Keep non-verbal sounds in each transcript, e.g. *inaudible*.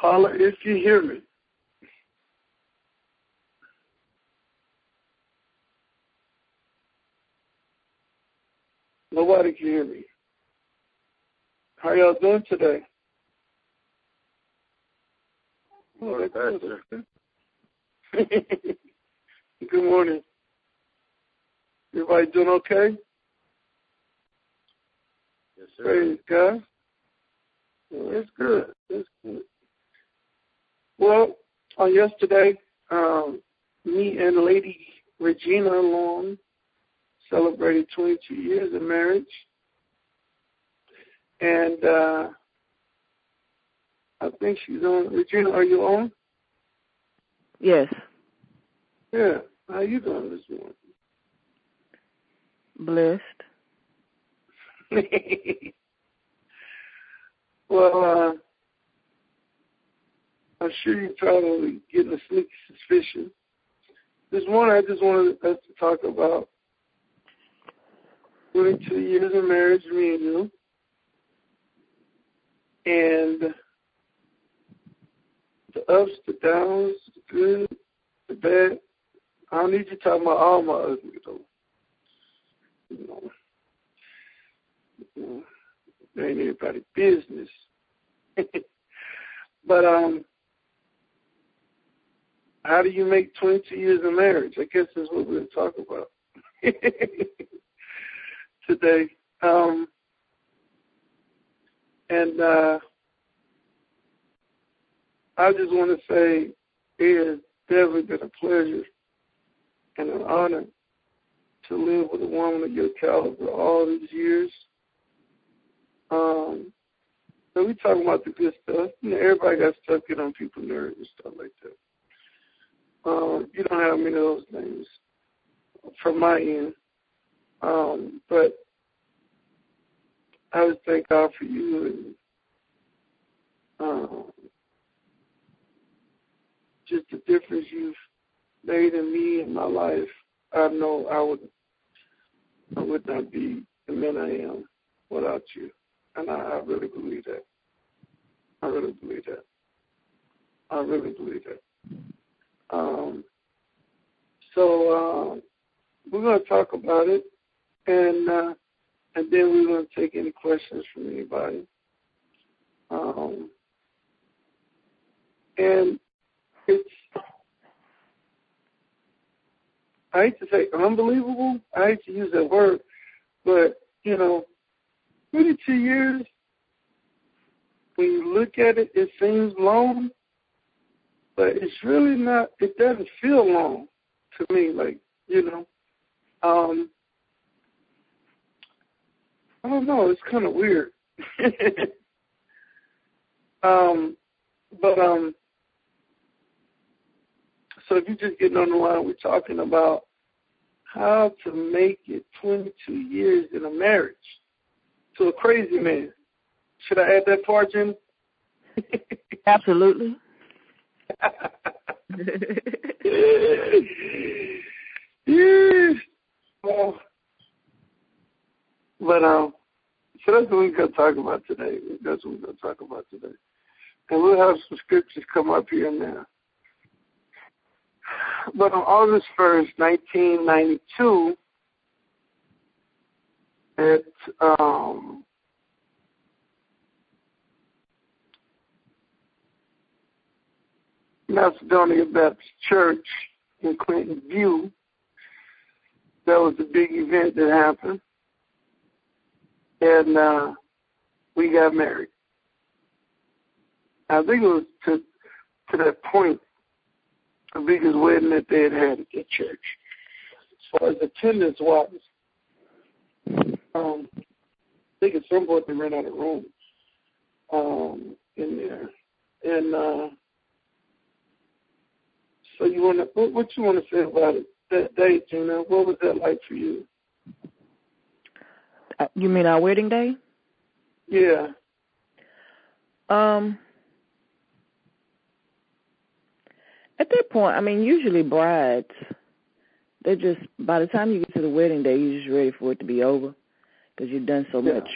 Holler if you hear me. Nobody can hear me. How y'all doing today? Oh, that's good. good morning. Everybody doing okay? Yes, sir. Praise God. Well, that's good. That's good. Well, on yesterday, um, me and Lady Regina Long celebrated 22 years of marriage. And uh, I think she's on. Regina, are you on? Yes. Yeah. How you doing this morning? Blessed. *laughs* well, uh, I'm sure you're probably getting a sneaky suspicion. This morning, I just wanted us to talk about 22 years of marriage, me and you, and the ups, the downs, the good, the bad. I don't need you talking about all my ugly, though. You know, you know ain't anybody business. *laughs* but um, how do you make 22 years of marriage? I guess that's what we're to talk about *laughs* today. Um, and uh, I just want to say it has definitely been a pleasure and an honor to live with a woman of your caliber all these years. Um, so we talking about the good stuff. You know, everybody got stuff get on people's nerves and stuff like that. Um, you don't have many of those things from my end. Um, but I just thank God for you and um, just the difference you've made in me in my life. I know I would I would not be the man I am without you. And I, I really believe that. I really believe that. I really believe that. Um, so uh, we're going to talk about it, and uh, and then we're going to take any questions from anybody. Um, and it's I hate to say unbelievable. I hate to use that word, but you know, 22 years. When you look at it, it seems long, but it's really not. It doesn't feel long to me. Like you know, um, I don't know. It's kind of weird. *laughs* um, but um, so if you're just getting on the line, we're talking about how to make it 22 years in a marriage to a crazy man. Should I add that part, Jim? *laughs* Absolutely. Yeah. But um, so that's what we're gonna talk about today. That's what we're gonna talk about today, and we'll have some scriptures come up here and there. But on August 1st, 1992, at um, Macedonia Baptist Church in Clinton View, that was a big event that happened. And uh, we got married. I think it was to to that point the biggest wedding that they had had at the church. As far as attendance was, um, I think at some point they ran out of room um, in there, and uh, so you want to what, what you want to say about it that day, Gina? What was that like for you? Uh, you mean our wedding day? Yeah. Um. At that point, I mean, usually brides, they just by the time you get to the wedding day, you're just ready for it to be over because you've done so Yeah. much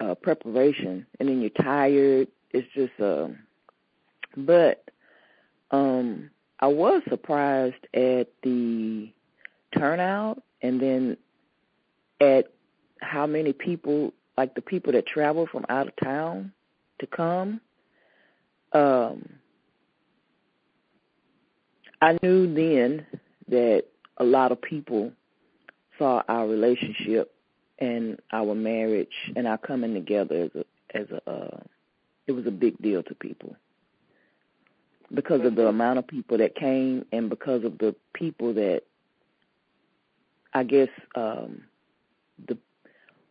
uh preparation, and then you're tired. It's just uh, But um I was surprised at the turnout and then at how many people like the people that travel from out of town to come. Um I knew then that a lot of people saw our relationship and our marriage and our coming together as a as a uh, it was a big deal to people because of the amount of people that came and because of the people that I guess um the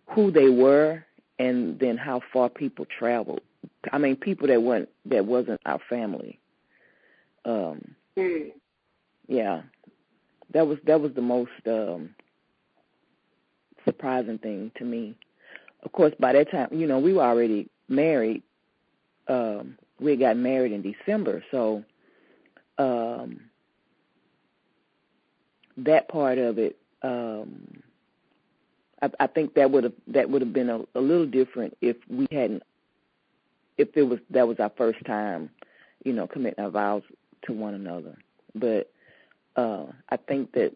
who they were and then how far people traveled. I mean people that weren't that wasn't our family. Um mm. yeah. That was that was the most um surprising thing to me. Of course by that time, you know, we were already married. Um we got married in December, so um that part of it um I, I think that would have that would have been a, a little different if we hadn't if it was that was our first time, you know, committing our vows to one another. But uh I think that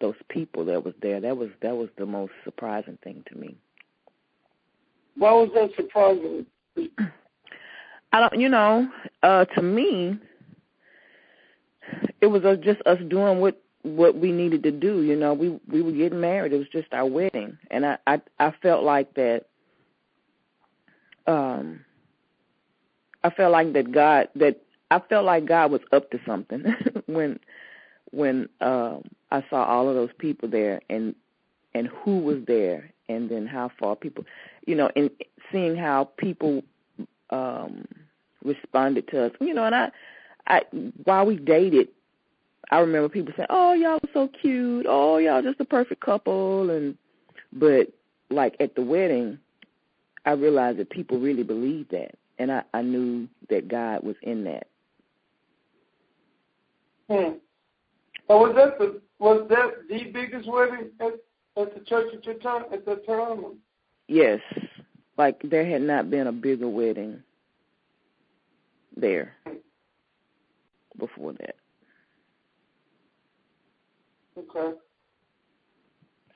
those people that was there, that was that was the most surprising thing to me. Why was that surprising? I don't, you know, uh to me, it was uh, just us doing what what we needed to do. You know, we we were getting married. It was just our wedding, and I I, I felt like that. Um, I felt like that God that I felt like God was up to something *laughs* when when um I saw all of those people there and and who was there and then how far people you know and seeing how people um responded to us you know and I I while we dated I remember people saying, "Oh, y'all were so cute. Oh, y'all just a perfect couple." And but like at the wedding, I realized that people really believed that, and I I knew that God was in that. Hmm. So was that the was that the biggest wedding at at the church at your time at that time? Yes, like there had not been a bigger wedding there before that. Okay.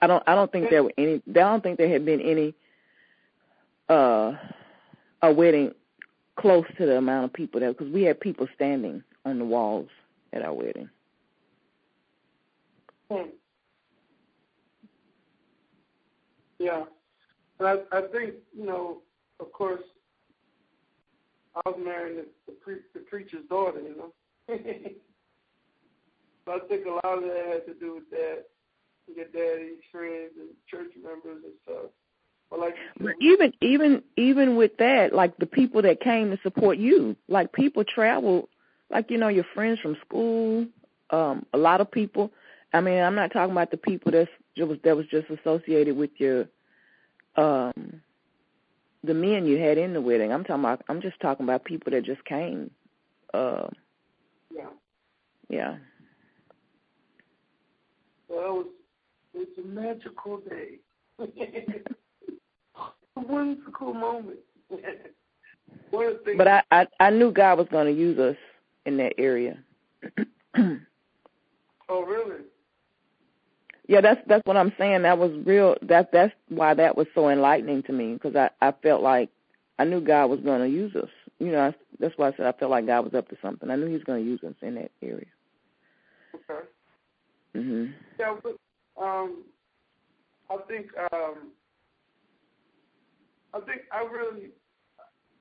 I don't. I don't think there were any. I don't think there had been any. Uh, a wedding close to the amount of people there because we had people standing on the walls at our wedding. Hmm. Yeah, and I, I think you know, of course, I was marrying the, the, pre- the preacher's daughter, you know. *laughs* so I think a lot of that had to do with that, your daddy's friends and church members and stuff. But like but even even even with that, like the people that came to support you, like people travel, like you know your friends from school, um, a lot of people. I mean, I'm not talking about the people that's was that was just associated with your um the men you had in the wedding. I'm talking about I'm just talking about people that just came. Uh yeah. Yeah. Well, it was it's a magical day. *laughs* a whimsical moment. *laughs* but I, I I knew God was going to use us in that area. *clears throat* oh, really? Yeah, that's that's what I'm saying. That was real. That that's why that was so enlightening to me because I I felt like I knew God was going to use us. You know, I, that's why I said I felt like God was up to something. I knew He was going to use us in that area. Okay. Mhm. Yeah, but um, I think um, I think I really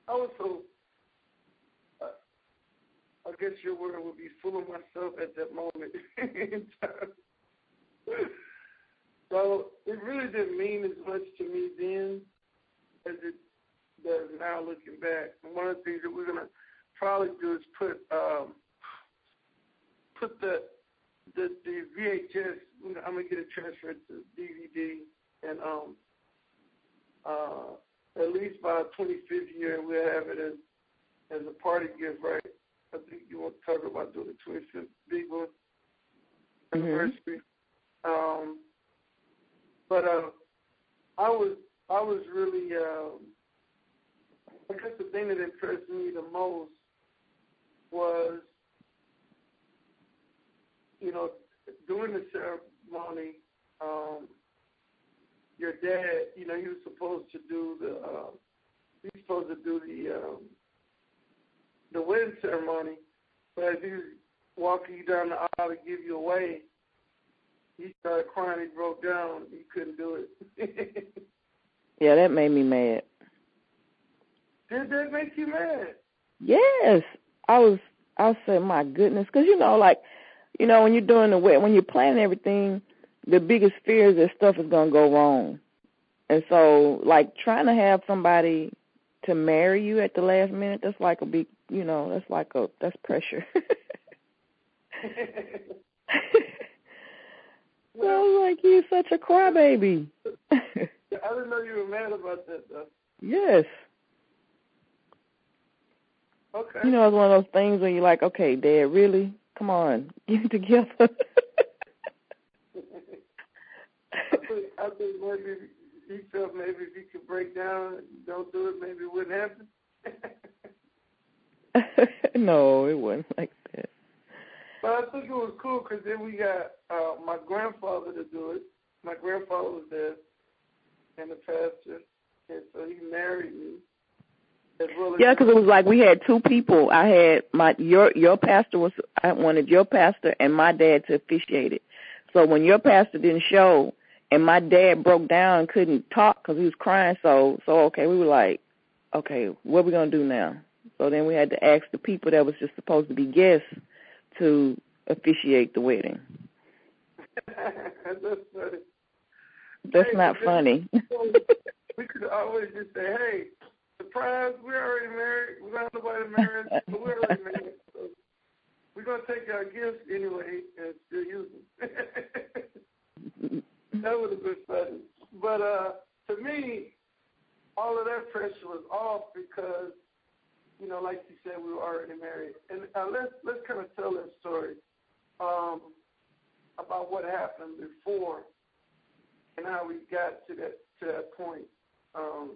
I was so. Uh, I guess your word would be full of myself at that moment in *laughs* time. *laughs* *laughs* so it really didn't mean as much to me then as it does now looking back. And one of the things that we're gonna probably do is put um, put the the the VHS. I'm gonna get it transferred to DVD, and um, uh, at least by 25th year, we'll have it as as a party gift, right? I think you want to talk about doing the 25th big one anniversary. Um, but uh, I was I was really um, I guess the thing that impressed me the most was, you know, during the ceremony, um, your dad, you know, he was supposed to do the, uh, he was supposed to do the, um, the wedding ceremony, but as he was walking you down the aisle to give you away, he started crying. He broke down. He couldn't do it. *laughs* yeah, that made me mad. Did that make you mad? Yes, I was. I said, my goodness, because you know, like, you know, when you're doing the when you're planning everything, the biggest fear is that stuff is gonna go wrong, and so like trying to have somebody to marry you at the last minute, that's like a big, you know, that's like a that's pressure. *laughs* *laughs* well, like you're such a crybaby. I didn't know you were mad about that though. Yes. Okay. You know, it's one of those things where you're like, okay, Dad, really? Come on, *laughs* get it together. I think, I think maybe he felt maybe if he could break down and don't do it, maybe it wouldn't happen. *laughs* no, it wasn't like. But I think it was cool because then we got uh, my grandfather to do it. My grandfather was there, and the pastor, and so he married me. Well yeah, because it was like we had two people. I had my your your pastor was I wanted your pastor and my dad to officiate it. So when your pastor didn't show, and my dad broke down and couldn't talk because he was crying, so so okay, we were like, okay, what are we gonna do now? So then we had to ask the people that was just supposed to be guests to officiate the wedding. That's funny. That's hey, not funny. we could always just say, "Hey, surprise! We're already married. We don't have nobody married, but we're already married. So we're gonna take our gifts anyway and still use them." *laughs* that would have been funny. But uh, to me, all of that pressure was off because you know, like you said, we were already married. And uh, let's let's kind of tell that story um, about what happened before and how we got to that to that point. Um,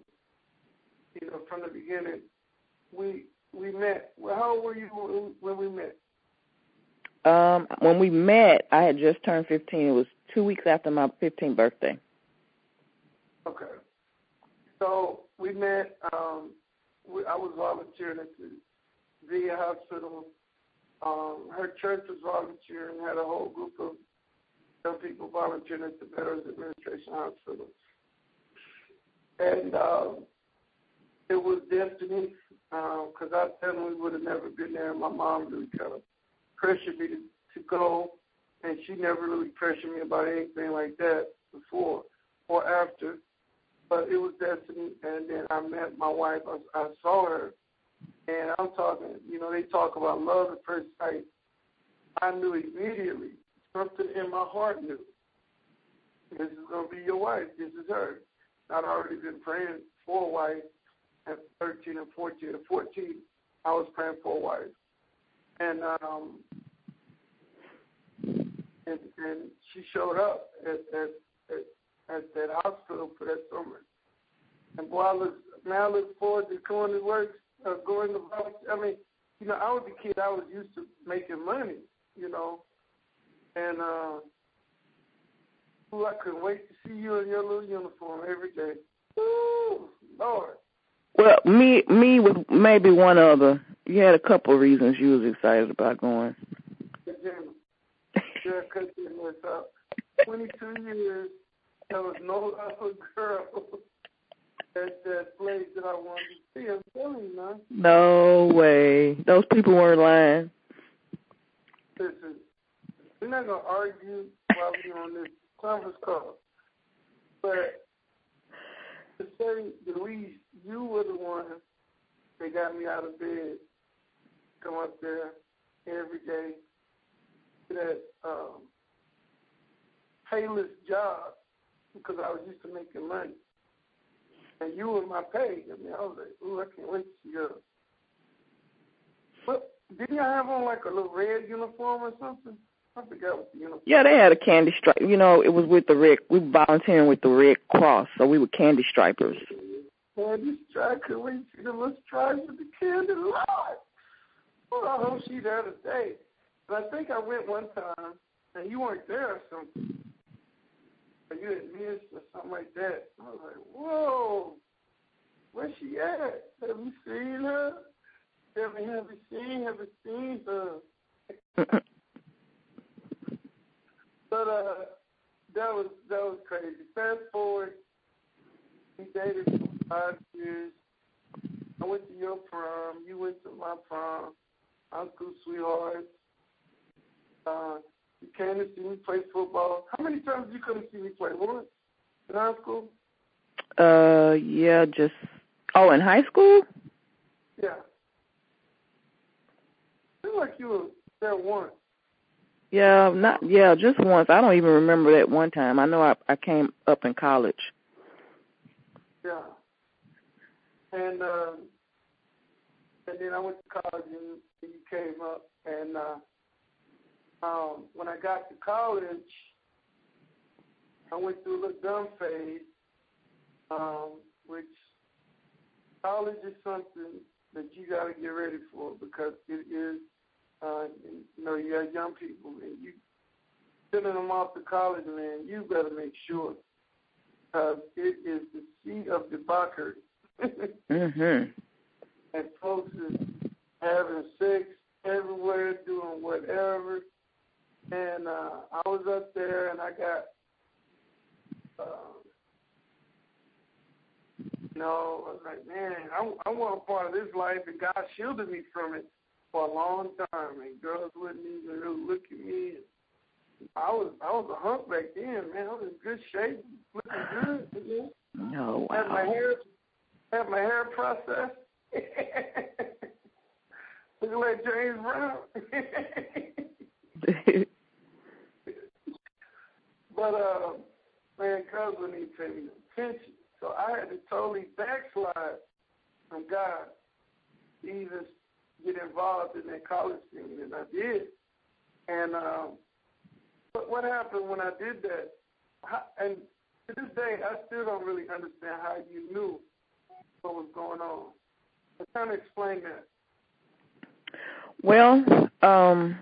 you know, from the beginning, we we met. Well, how old were you when we met? Um, when we met, I had just turned 15. It was two weeks after my 15th birthday. Okay. So we met. Um, I was volunteering at the VA hospital. Um, her church was volunteering, had a whole group of young people volunteering at the Veterans Administration Hospital. And um, it was destiny because um, I definitely would have never been there. My mom really kind of pressured me to, to go, and she never really pressured me about anything like that before or after but it was destiny. And then I met my wife. I, I saw her, and I'm talking. You know, they talk about love at first sight. I knew immediately. Something in my heart knew. This is gonna be your wife. This is her. I'd already been praying for a wife at 13 and 14. At 14, I was praying for a wife, and um, and and she showed up at at, at at that hospital for that summer. And boy, I look now I look forward to going to work, uh, going to work. I mean, you know, I was a kid. I was used to making money, you know, and uh, ooh, I couldn't wait to see you in your little uniform every day. Ooh, Lord. Well, me, me with maybe one other. You had a couple of reasons you was excited about going. Yeah, because it was uh, 22 years there was no other girl at that place that I wanted to see. I'm telling you, man. No way. Those people weren't lying. Listen, we're not to argue while we're on this conference call. But to say the least, you were the one that got me out of bed, come up there every day to that um, payless job because I was used to making money. And you were my pay. I mean, I was like, ooh, I can't wait to see you. But didn't you have on like a little red uniform or something? I forgot what the uniform. Yeah, they had a candy stripe. You know, it was with the red. We were volunteering with the Red Cross, so we were candy stripers. Candy stripe. Could we see the little stripes with the candy? Lord. Well, I hope she's there today. But I think I went one time, and you weren't there or something. Or you had missed or something like that. I was like, whoa, where's she at? Have you seen her? Have you, have you seen, have you seen her? *laughs* but uh, that was that was crazy. Fast forward, we dated for five years. I went to your prom. You went to my prom. Uncle sweetheart. Uh, you came to see me play football. How many times did you come to see me play? Once in high school? Uh, yeah, just oh, in high school. Yeah. Seems like you were there once. Yeah, not yeah, just once. I don't even remember that one time. I know I I came up in college. Yeah. And um and then I went to college and you came up and uh um when I got to college I went through a little dumb phase, um, which college is something that you gotta get ready for because it is uh, you know, you have young people, and you sending them off to college, man, you better make sure because it is the seat of debauchery. *laughs* mhm. And folks is having sex everywhere, doing whatever. And uh, I was up there, and I got, uh, you know, I was like, man, I, I want a part of this life, and God shielded me from it for a long time, and girls wouldn't even really look at me. I was I was a hunk back then, man. I was in good shape, looking good. You know? Oh wow. Had my hair had my hair processed. *laughs* Looking like James Brown. *laughs* *laughs* but uh man, even pay me attention. So I had to totally backslide from God. Even get involved in that college scene, and I did. And um, but what happened when I did that? How, and to this day, I still don't really understand how you knew what was going on. I kind of explain that. Well, um,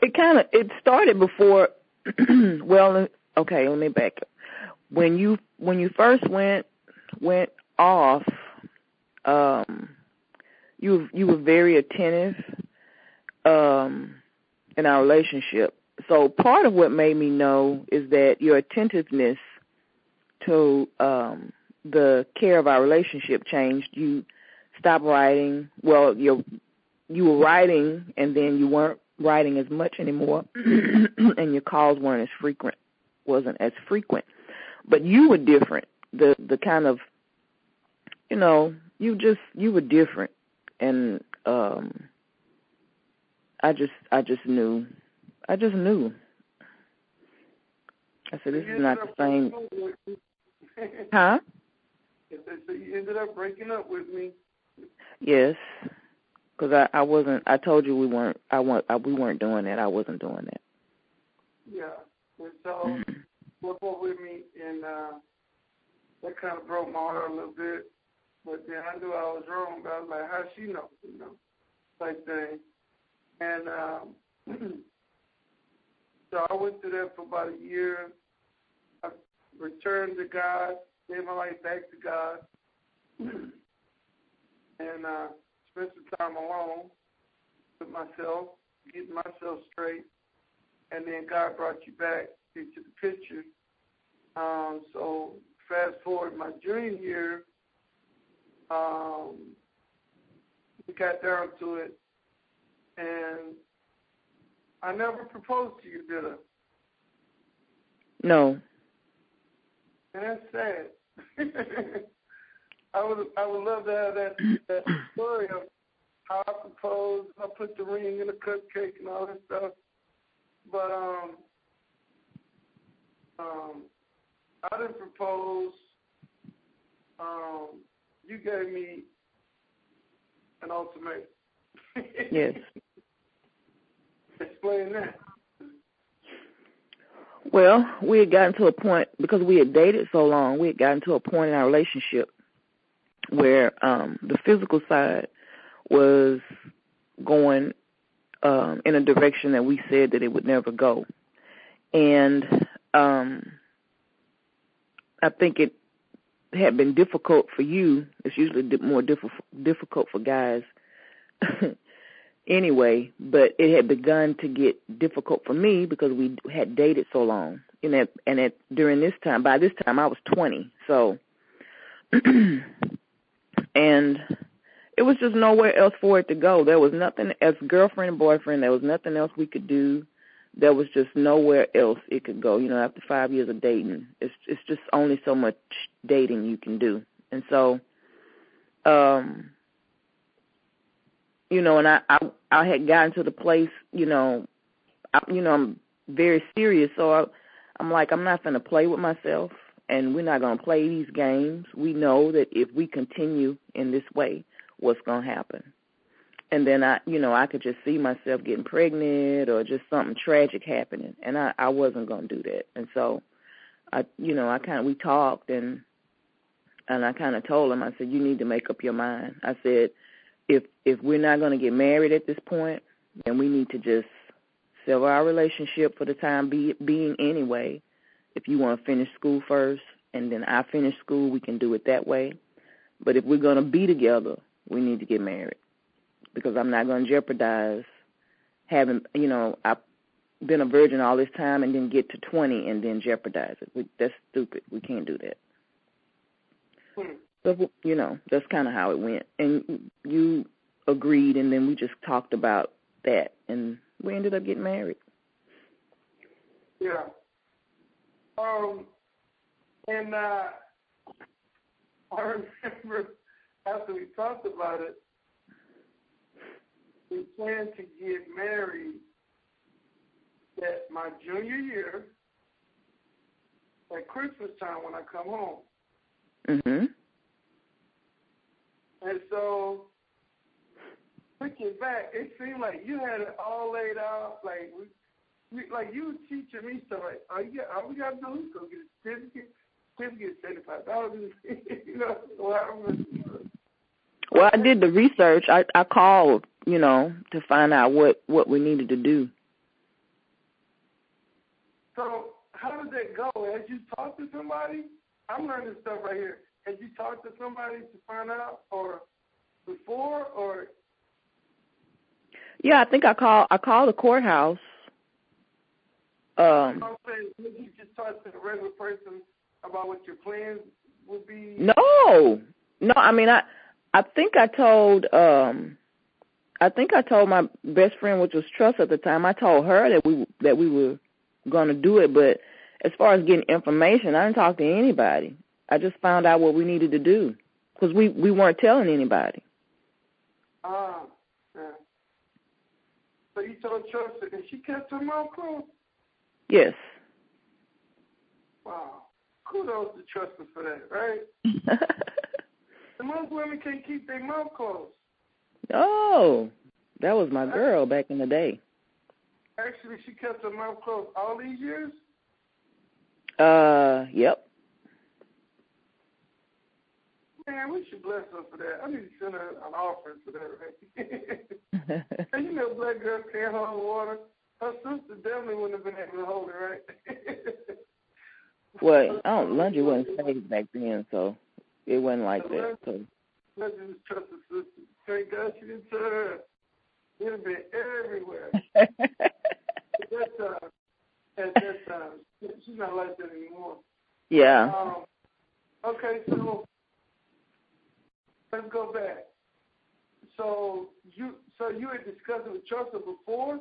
it kind of it started before. *clears throat* well, okay, let me back up. When you when you first went went off, um, you you were very attentive um, in our relationship. So part of what made me know is that your attentiveness to um, the care of our relationship changed. You stopped writing. Well, you you were writing, and then you weren't writing as much anymore, *clears throat* and your calls weren't as frequent. wasn't as frequent. But you were different. The the kind of you know, you just you were different and um I just I just knew. I just knew. I said this is not the same *laughs* Huh? So you ended up breaking up with me. Yes. Cuz I I wasn't I told you we weren't I want I, we weren't doing that. I wasn't doing that. Yeah. And so mm-hmm. up with me and uh that kind of broke my heart a little bit. But then I knew I was wrong. But I was like, how she know? You know, type thing. And um, *clears throat* so I went through that for about a year. I returned to God, gave my life back to God, *clears throat* and uh, spent some time alone with myself, getting myself straight. And then God brought you back into the picture. Um, so fast forward my junior year, um, we got down to it, and I never proposed to you, did I? No. And that's sad. *laughs* I would I would love to have that that story of how I proposed, I put the ring in the cupcake and all that stuff. But um um I didn't propose. Um you gave me an ultimatum. yes. *laughs* Explain that. Well, we had gotten to a point because we had dated so long. We had gotten to a point in our relationship where um the physical side was going um in a direction that we said that it would never go. And um I think it had been difficult for you. It's usually more difficult for guys *laughs* anyway, but it had begun to get difficult for me because we had dated so long. And at, and at during this time, by this time I was 20. So *clears throat* and it was just nowhere else for it to go. There was nothing as girlfriend and boyfriend. There was nothing else we could do. There was just nowhere else it could go. You know, after five years of dating, it's it's just only so much dating you can do. And so, um, you know, and I I, I had gotten to the place, you know, I, you know, I'm very serious. So I, I'm like, I'm not going to play with myself and we're not going to play these games. We know that if we continue in this way, what's going to happen. And then I, you know, I could just see myself getting pregnant or just something tragic happening, and I, I wasn't going to do that. And so, I, you know, I kind of we talked and and I kind of told him, I said, you need to make up your mind. I said, if if we're not going to get married at this point, then we need to just sever our relationship for the time be, being anyway if you want to finish school first and then I finish school, we can do it that way. But if we're going to be together, we need to get married because I'm not going to jeopardize having, you know, I've been a virgin all this time and then get to 20 and then jeopardize it. We, that's stupid. We can't do that. So, you know, that's kind of how it went. And you agreed, and then we just talked about that, and we ended up getting married. Yeah. Um, and uh, I remember after we talked about it, we planned to get married at my junior year at Christmas time when I come home. Mhm. And so, looking back, it seemed like you had it all laid out. Like we like you were teaching me stuff like, all you got, all we got to do is go get a certificate, certificate seventy five dollars. you know, well, well, I did the research. I I called, you know, to find out what what we needed to do. So how did that go? As you talk to somebody, I'm learning stuff right here. As you talk to somebody to find out, or before, or yeah, I think I called. I called the courthouse um, you just talk to the regular person about what your plans would be? No, no. I mean, I, I think I told, um, I think I told my best friend, which was Trust at the time. I told her that we that we were going to do it, but as far as getting information, I didn't talk to anybody. I just found out what we needed to do because we we weren't telling anybody. Ah, yeah. So you told Trust, and she kept her mouth closed. Yes. Wow. Kudos to Trustin for that, right? *laughs* the most women can't keep their mouth closed. Oh, that was my girl back in the day. Actually, she kept her mouth closed all these years? Uh, yep. Man, we should bless her for that. I need to send her an offering for that, right? *laughs* *laughs* and you know, black girls can't hold water. Her sister definitely wouldn't have been able to hold it, right? *laughs* well, I don't. *laughs* Lungy wasn't saved back then, so it wasn't like that. So. Lungy just trust her sister. Thank God she didn't tell her. It'd have been everywhere. *laughs* at that time, at that time, she's not like that anymore. Yeah. Um, okay, so let's go back. So you, so you had discussed it with Chelsea before.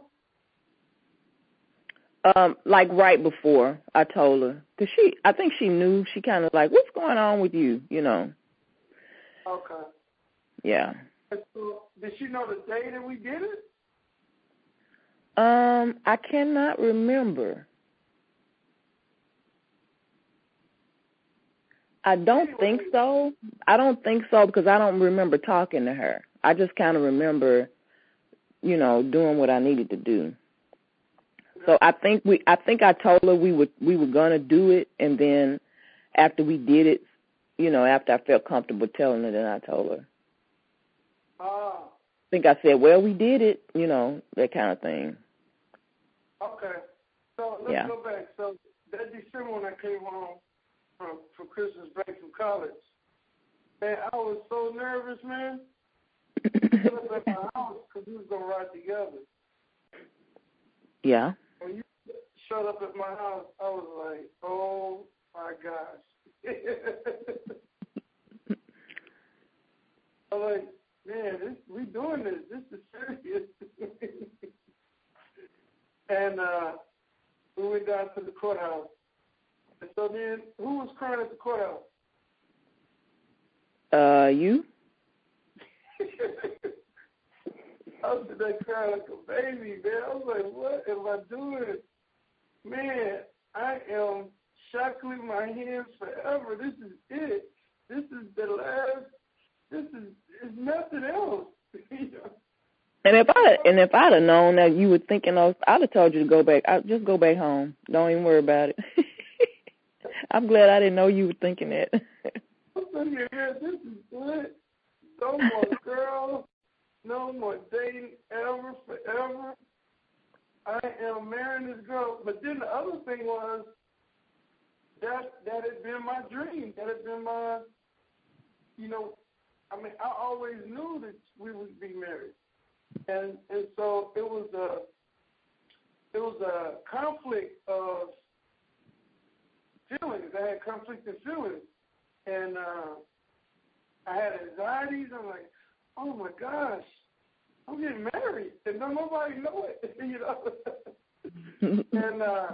Um, like right before I told her, cause she, I think she knew. She kind of like, what's going on with you, you know? Okay. Yeah. So, did she know the day that we did it? Um, I cannot remember. I don't think so. I don't think so because I don't remember talking to her. I just kind of remember, you know, doing what I needed to do. So I think we I think I told her we would we were gonna do it and then after we did it, you know, after I felt comfortable telling her, then I told her. Ah. I think I said, "Well, we did it," you know, that kind of thing. Okay. So let's Yeah. go back. So that December when I came home from from Christmas break from college, man, I was so nervous, man. *laughs* I was at my house because we was gonna ride together. yeah. Showed up at my house, I was like, oh my gosh. *laughs* I was like, man, this, we doing this. This is serious. *laughs* and uh, we went down to the courthouse. And so then, who was crying at the courthouse? Uh, you? *laughs* I was sitting there crying like a baby, man. I was like, what am I doing? Man, I am shackling my hands forever. This is it. This is the last. This is it's nothing else. You know? And if I and if I'd have known that you were thinking of, I'd have told you to go back. I just go back home. Don't even worry about it. *laughs* I'm glad I didn't know you were thinking that. Here, this is good. No more *laughs* girls, no more dating ever, forever. I am marrying this girl. But then the other thing was that that had been my dream. That had been my, you know, I mean, I always knew that we would be married, and and so it was a it was a conflict of feelings. I had conflicting feelings, and uh, I had anxieties. I'm like, oh my gosh, I'm getting married, and don't nobody know it, *laughs* you know. *laughs* and uh,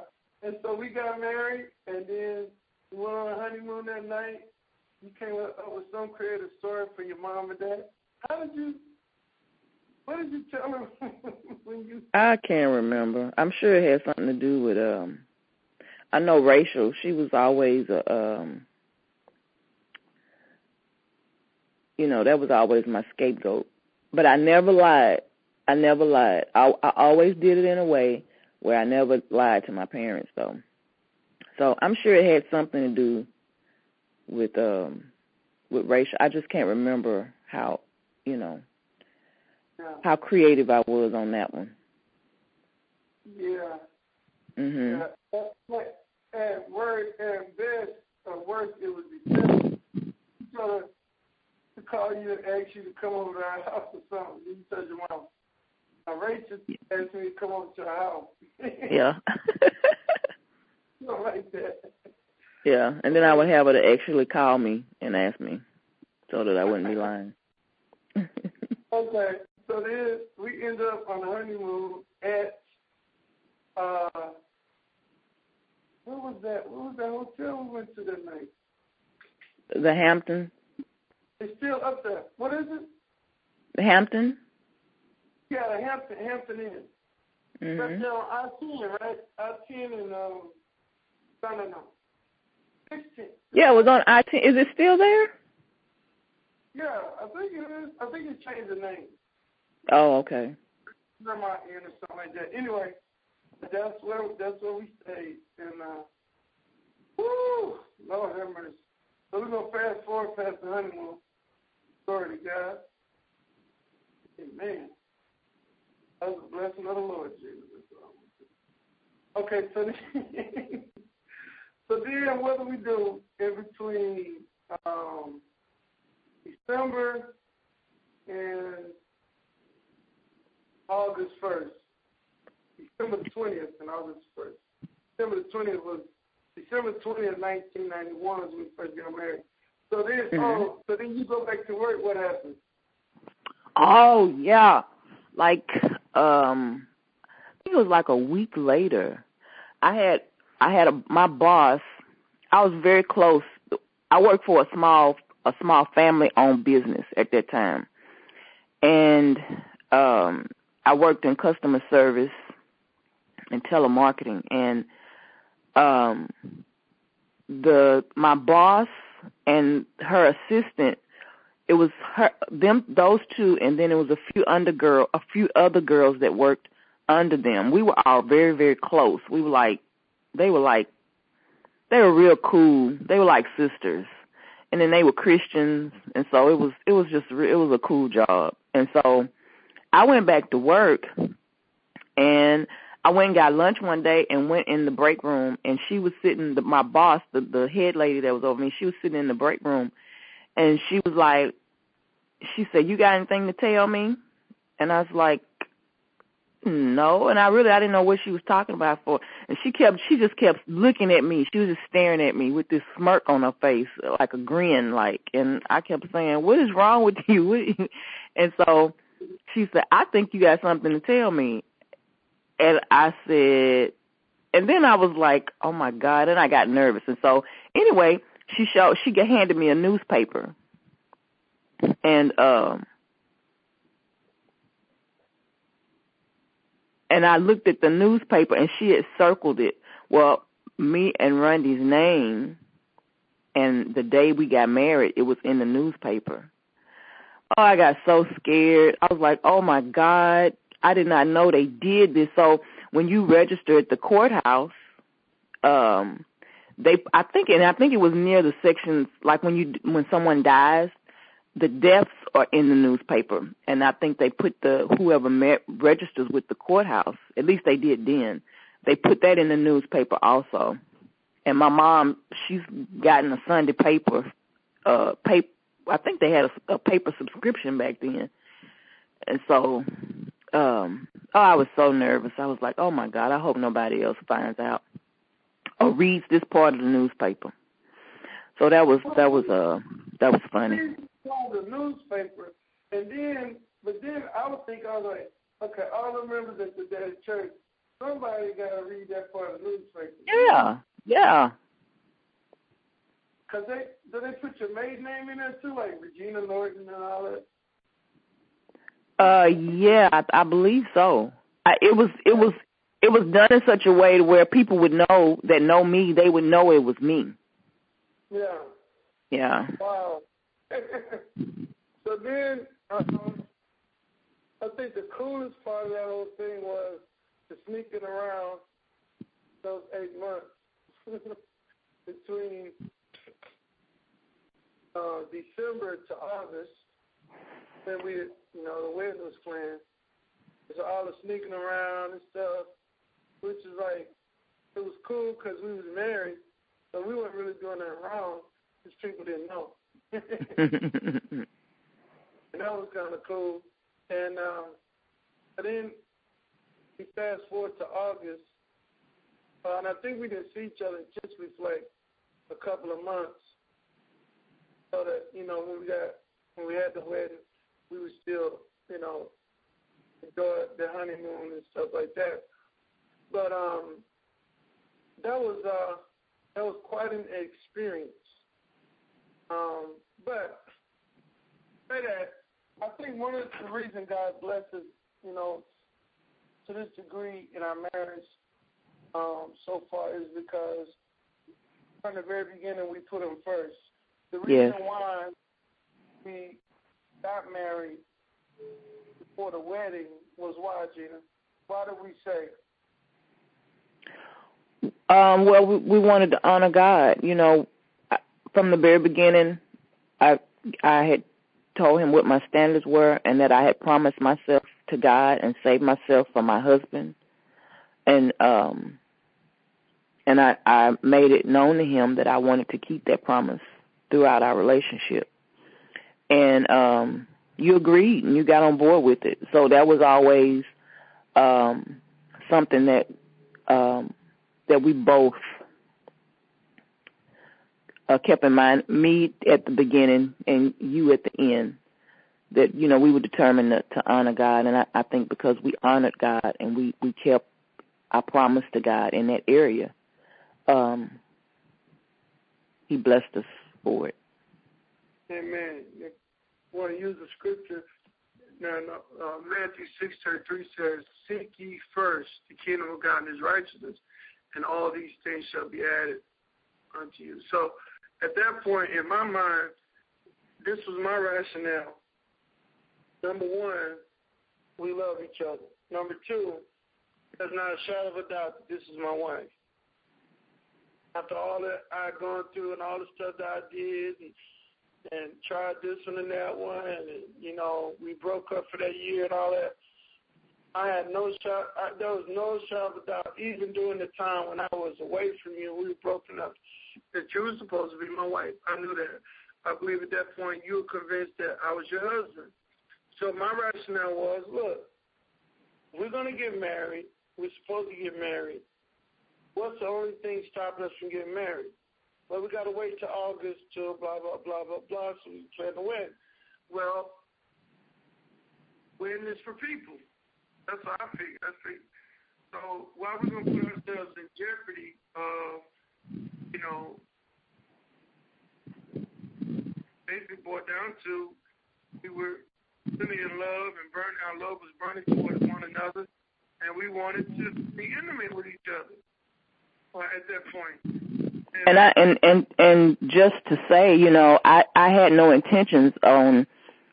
and so we got married, and then we went on a honeymoon that night. You came up with some creative story for your mom and dad. How did you? What did you tell them *laughs* when you? I can't remember. I'm sure it had something to do with um. I know Rachel. She was always a um. You know that was always my scapegoat, but I never lied. I never lied. I I always did it in a way where I never lied to my parents though. So I'm sure it had something to do with um with Rachel. I just can't remember how you know how creative I was on that one. Yeah. Mhm. Yeah. At work, at best, or worst, it would be better. So to call you and ask you to come over to our house or something. You tell your mom. Now, Rachel asked me to come over to her house. Yeah. *laughs* *laughs* Something like that. yeah. And then I would have her to actually call me and ask me so that I wouldn't be lying. *laughs* Okay, so then we end up on the honeymoon at uh, what was that? What was that hotel we went to that night? the Hampton It's still up there. What is it? the Hampton? Yeah, the Hampton Hampton Inn. Right Mhm. there on I ten, right? I ten and um, no, no, no, sixteen. Yeah, it was on I ten. Is it still there? Yeah, I think it is. I think it changed the name. Oh, okay. Vermont Inn or something like that. Anyway, that's where that's where we stayed, and uh, woo, Lord have mercy. So we're gonna fast forward past the honeymoon. Glory to God. Amen. That was a blessing of the Lord Jesus. Okay, so then, *laughs* so then what do we do in between um, December and August first? December twentieth and August first. December twentieth was December twentieth, nineteen ninety one, is when we first got married. So then, Mhm. oh, so then you go back to work. What happened? Oh yeah, like um, I think it was like a week later. I had I had a my boss. I was very close. I worked for a small a small family owned business at that time, and um, I worked in customer service and telemarketing. And um, the my boss and her assistant it was her them those two and then it was a few under girl a few other girls that worked under them. We were all very very close. We were like they were like they were real cool. They were like sisters. And then they were Christians, and so it was it was just it was a cool job. And so I went back to work, and I went and got lunch one day and went in the break room, and she was sitting. The, my boss, the the head lady that was over me, she was sitting in the break room, and she was like, she said, "You got anything to tell me?" And I was like, no, and I really I didn't know what she was talking about for. And she kept she just kept looking at me. She was just staring at me with this smirk on her face, like a grin, like. And I kept saying, "What is wrong with *laughs* you?" And so she said, "I think you got something to tell me." And I said, and then I was like, "Oh my god!" And I got nervous. And so anyway, she showed she handed me a newspaper, and um and I looked at the newspaper and she had circled it. Well, me and Rondy's name and the day we got married, it was in the newspaper. Oh, I got so scared. I was like, oh my God, I did not know they did this. So when you register at the courthouse, um, they, I think, and I think it was near the sections, like when you, when someone dies, the deaths are in the newspaper, and I think they put the whoever met, registers with the courthouse. At least they did then. They put that in the newspaper also. And my mom, she's gotten a Sunday paper. Uh, paper. I think they had a, a paper subscription back then. And so, um, oh, I was so nervous. I was like, oh my God, I hope nobody else finds out or reads this part of the newspaper. So that was that was uh that was funny the newspaper, and then, but then I would think I was like, okay, all the members at the day church, somebody got to read that part of the newspaper. Yeah, yeah. Cause they do they put your maiden name in there too, like Regina Norton and all that. Uh, yeah, I, I believe so. I, it was it was it was done in such a way to where people would know that know me, they would know it was me. Yeah. Yeah. Wow. *laughs* so then, um, I think the coolest part of that whole thing was the sneaking around those eight months *laughs* between uh, December to August. Then we, you know, the wedding was planned. So all the sneaking around and stuff, which is like, it was cool because we was married, so we weren't really doing that wrong because people didn't know. *laughs* and that was kind of cool. And um, then we fast forward to August, uh, and I think we didn't see each other just reflect a couple of months, so that you know when we got when we had the wedding, we were still you know enjoy the honeymoon and stuff like that. But um, that was uh, that was quite an experience. Um, but say that I think one of the reasons God blesses, you know, to this degree in our marriage um, so far is because from the very beginning we put Him first. The reason yes. why we got married before the wedding was why, Gina? Why did we say? Um, well, we, we wanted to honor God. You know, from the very beginning, I I had told him what my standards were and that I had promised myself to God and saved myself for my husband. And um and I I made it known to him that I wanted to keep that promise throughout our relationship. And um you agreed and you got on board with it. So that was always um something that um that we both uh, kept in mind, me at the beginning and you at the end, that you know we were determined to, to honor God, and I, I think because we honored God and we we kept our promise to God in that area, um, He blessed us for it. Amen. Want to use the scripture. Now, uh, Matthew six thirty three says, "Seek ye first the kingdom of God and His righteousness, and all these things shall be added unto you." So at that point, in my mind, this was my rationale. Number one, we love each other. Number two, there's not a shadow of a doubt that this is my wife. After all that I've gone through and all the stuff that I did and and tried this one and that one, and you know we broke up for that year and all that. I had no shot. I, there was no shot of doubt, even during the time when I was away from you, we were broken up, that you were supposed to be my wife. I knew that. I believe at that point you were convinced that I was your husband. So my rationale was, look, we're to get married. We're supposed to get married. What's the only thing stopping us from getting married? Well, we got to wait till August till blah, blah, blah, blah, blah, so we plan to win. Well, we're in this for people. That's I figure. That's it. So why are we going to put ourselves in jeopardy of, you know, basically boiled down to we were really in love and burn our love was burning towards one another and we wanted to be intimate with each other at that point. And, I and and and just to say, you know, I I had no intentions on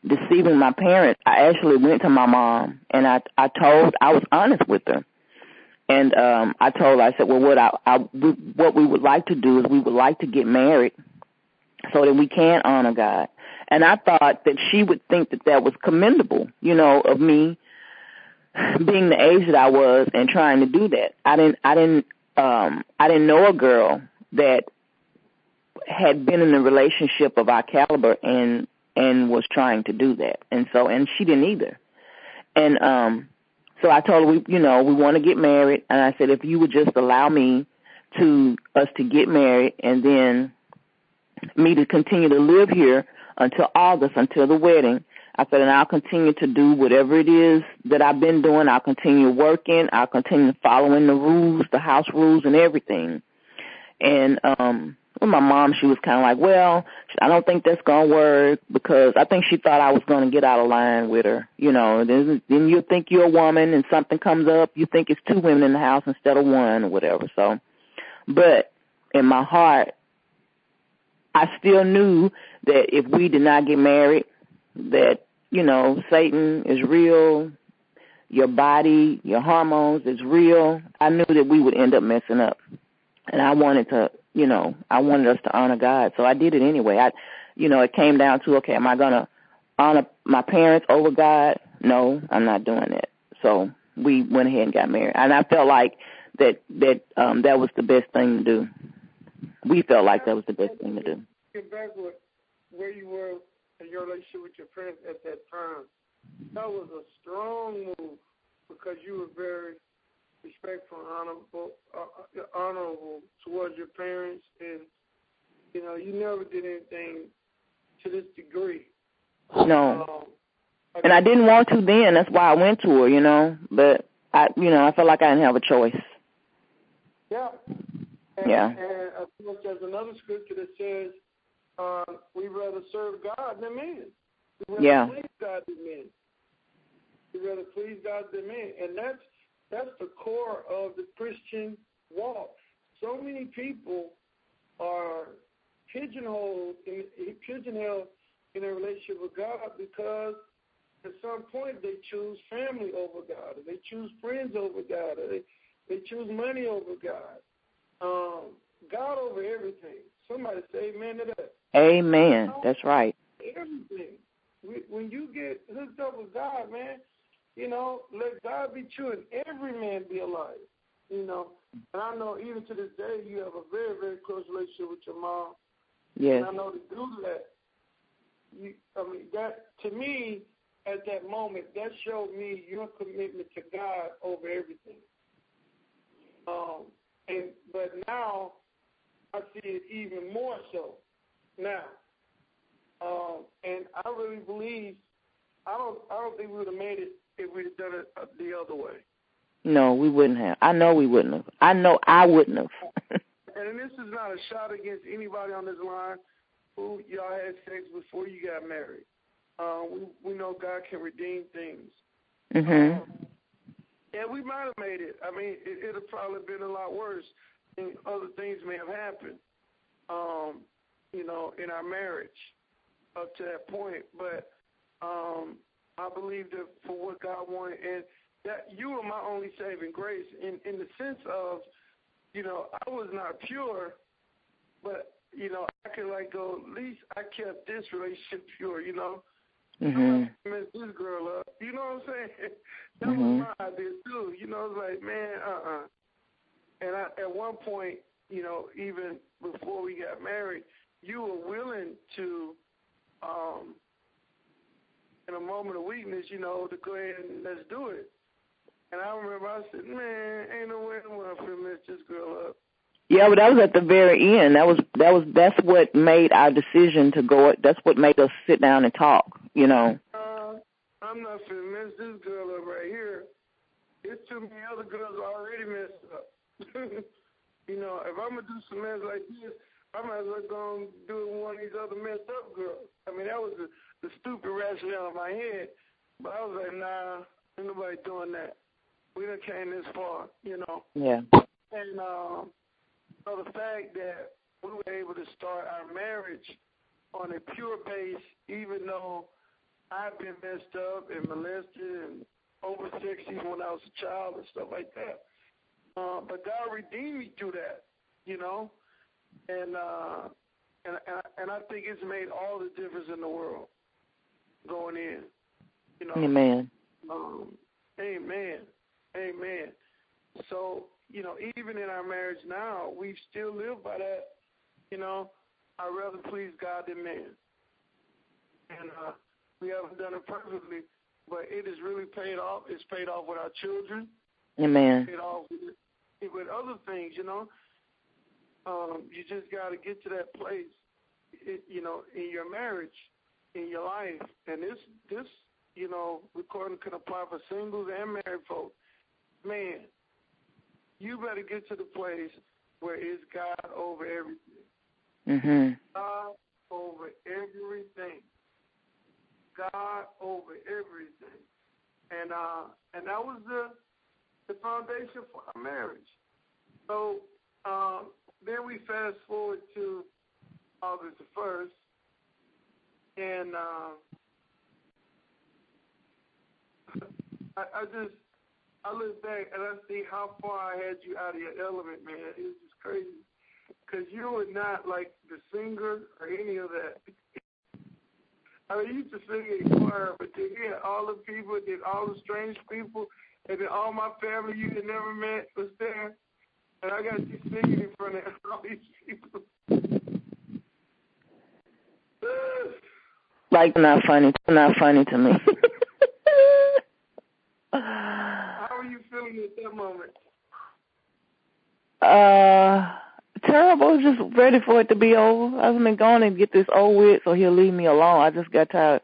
deceiving my parents. I actually went to my mom and I I told I was honest with her. And um I told her I said, "Well, what I, I we, what we would like to do is we would like to get married so that we can honor God." And I thought that she would think that that was commendable, you know, of me being the age that I was and trying to do that. I didn't I didn't um I didn't know a girl that had been in a relationship of our caliber and and was trying to do that. And so and she didn't either. And um so I told her we you know, we want to get married and I said if you would just allow me to us to get married and then me to continue to live here until August, until the wedding. I said, and I'll continue to do whatever it is that I've been doing. I'll continue working. I'll continue following the rules, the house rules and everything. And, um, with my mom, she was kind of like, well, I don't think that's going to work because I think she thought I was going to get out of line with her. You know, then, then you think you're a woman and something comes up, you think it's two women in the house instead of one or whatever. So, but in my heart, I still knew that if we did not get married, that, you know, Satan is real, your body, your hormones is real. I knew that we would end up messing up. And I wanted to, you know, I wanted us to honor God. So I did it anyway. I, you know, it came down to, okay, am I going to honor my parents over God? No, I'm not doing it. So we went ahead and got married. And I felt like that, that, um, that was the best thing to do. We felt like that was the best thing to do. Back with where you were in your relationship with your parents at that time. That was a strong move because you were very respectful and honorable, uh, honorable towards your parents, and you know you never did anything to this degree. No. Um, and I didn't want to then. That's why I went to her, you know. But I, you know, I felt like I didn't have a choice. Yeah. And, yeah. And I think there's another scripture that says, uh, "We rather serve God than men. We'd rather yeah. please God than men. We'd rather please God than men." And that's that's the core of the Christian walk. So many people are pigeonholed in pigeonholed in a relationship with God because at some point they choose family over God, or they choose friends over God, or they they choose money over God. Um, God over everything. Somebody say amen to that. Amen. That's right. Everything. When you get hooked up with God, man, you know, let God be true and every man be alive. You know, and I know even to this day you have a very, very close relationship with your mom. Yes. And I know to do that, you, I mean, that to me at that moment, that showed me your commitment to God over everything. Um, and but now I see it even more so now. Um, and I really believe I don't I don't think we would have made it if we'd have done it uh, the other way. No, we wouldn't have. I know we wouldn't have. I know I wouldn't have. *laughs* and this is not a shot against anybody on this line who y'all had sex before you got married. Um, we we know God can redeem things. Mhm. Um, and we might have made it. I mean, it, it'd have probably been a lot worse, and other things may have happened. Um, you know, in our marriage up to that point. But um, I believed it for what God wanted, and that you were my only saving grace in in the sense of, you know, I was not pure, but you know, I could like go. At least I kept this relationship pure. You know. Mhm. I mess this girl up. You know what I'm saying? *laughs* that Mhm. was my idea too. You know, it's like, man, uh uh And I, at one point, you know, even before we got married, you were willing to, um, in a moment of weakness, you know, to go ahead and let's do it. And I remember I said, man, ain't no way I'm gonna mess this girl up. Yeah, but that was at the very end. That was that was that's what made our decision to go. That's what made us sit down and talk. You know. Uh, I'm not finna mess this girl up right here. There's too many other girls already messed up. *laughs* you know, if I'm gonna do some mess like this, I might as well go and do it with one of these other messed up girls. I mean, that was the, the stupid rationale in my head. But I was like, nah, ain't nobody doing that. We done came this far, you know. Yeah. And um, so the fact that we were able to start our marriage on a pure base, even though I've been messed up and molested and oversexed even when I was a child and stuff like that. Uh, but God redeemed me through that, you know, and uh, and and I think it's made all the difference in the world going in, you know. Amen. Um, amen, amen. So you know, even in our marriage now, we still live by that. You know, I rather please God than man, and uh, we haven't done it perfectly, but it has really paid off. It's paid off with our children. Amen. Paid off with, with other things. You know, um, you just got to get to that place. It, you know, in your marriage, in your life, and this this you know recording can apply for singles and married folks. Man, you better get to the place where it's God over everything. Mhm. God over everything. God over everything. And uh and that was the the foundation for our marriage. So um then we fast forward to August the first and uh, I, I just I look back and I see how far I had you out of your element, man. It's just crazy because you were not like the singer or any of that. I mean, you used to sing in choir, but then you had all the people, then all the strange people, and then all my family you had never met was there, and I got you singing in front of *laughs* all these people. *laughs* *laughs* Like not funny, not funny to me. How are you feeling at that moment? Uh, terrible. Just ready for it to be over. I've been going and get this over with, so he'll leave me alone. I just got tired.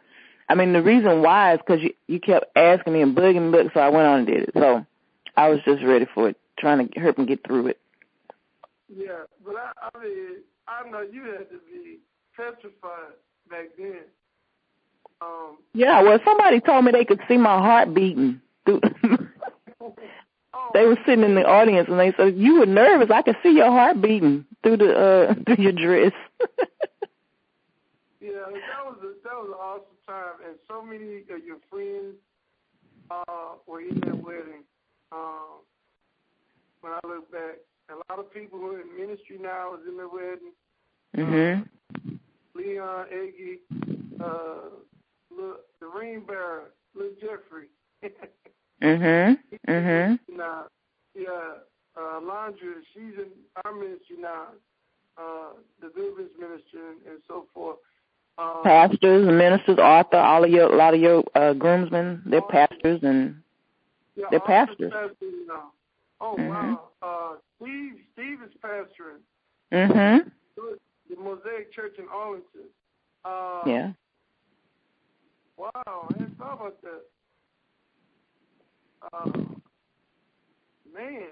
I mean, the reason why is because you you kept asking me and bugging me, so I went on and did it. So I was just ready for it, trying to help him get through it. Yeah, but I, I mean, I know you had to be petrified back then. Um, Yeah, well, somebody told me they could see my heart beating. Through *laughs* they were sitting in the audience and they said, "You were nervous. I could see your heart beating through the uh *laughs* through your dress." yeah, that was a, that was an awesome time, and so many of your friends uh, were in that wedding. Um, when I look back, a lot of people who are in ministry now was in the wedding. mhm. Leon, Eggy, uh, Lil, the ring bearer, Lil Jeffrey. Mhm. Mhm. now, yeah, uh, Landra, she's in our ministry now, uh, the Deliverance ministry and, and so forth. Um, Pastors, ministers, Arthur, all of your, a lot of your uh, groomsmen, they're pastors, and yeah, they're pastors. pastors. Oh Mhm. wow, uh, Steve, Steve is pastoring mhm. the Mosaic Church in Arlington. Uh, Yeah. Wow, I didn't thought about that. Uh, man,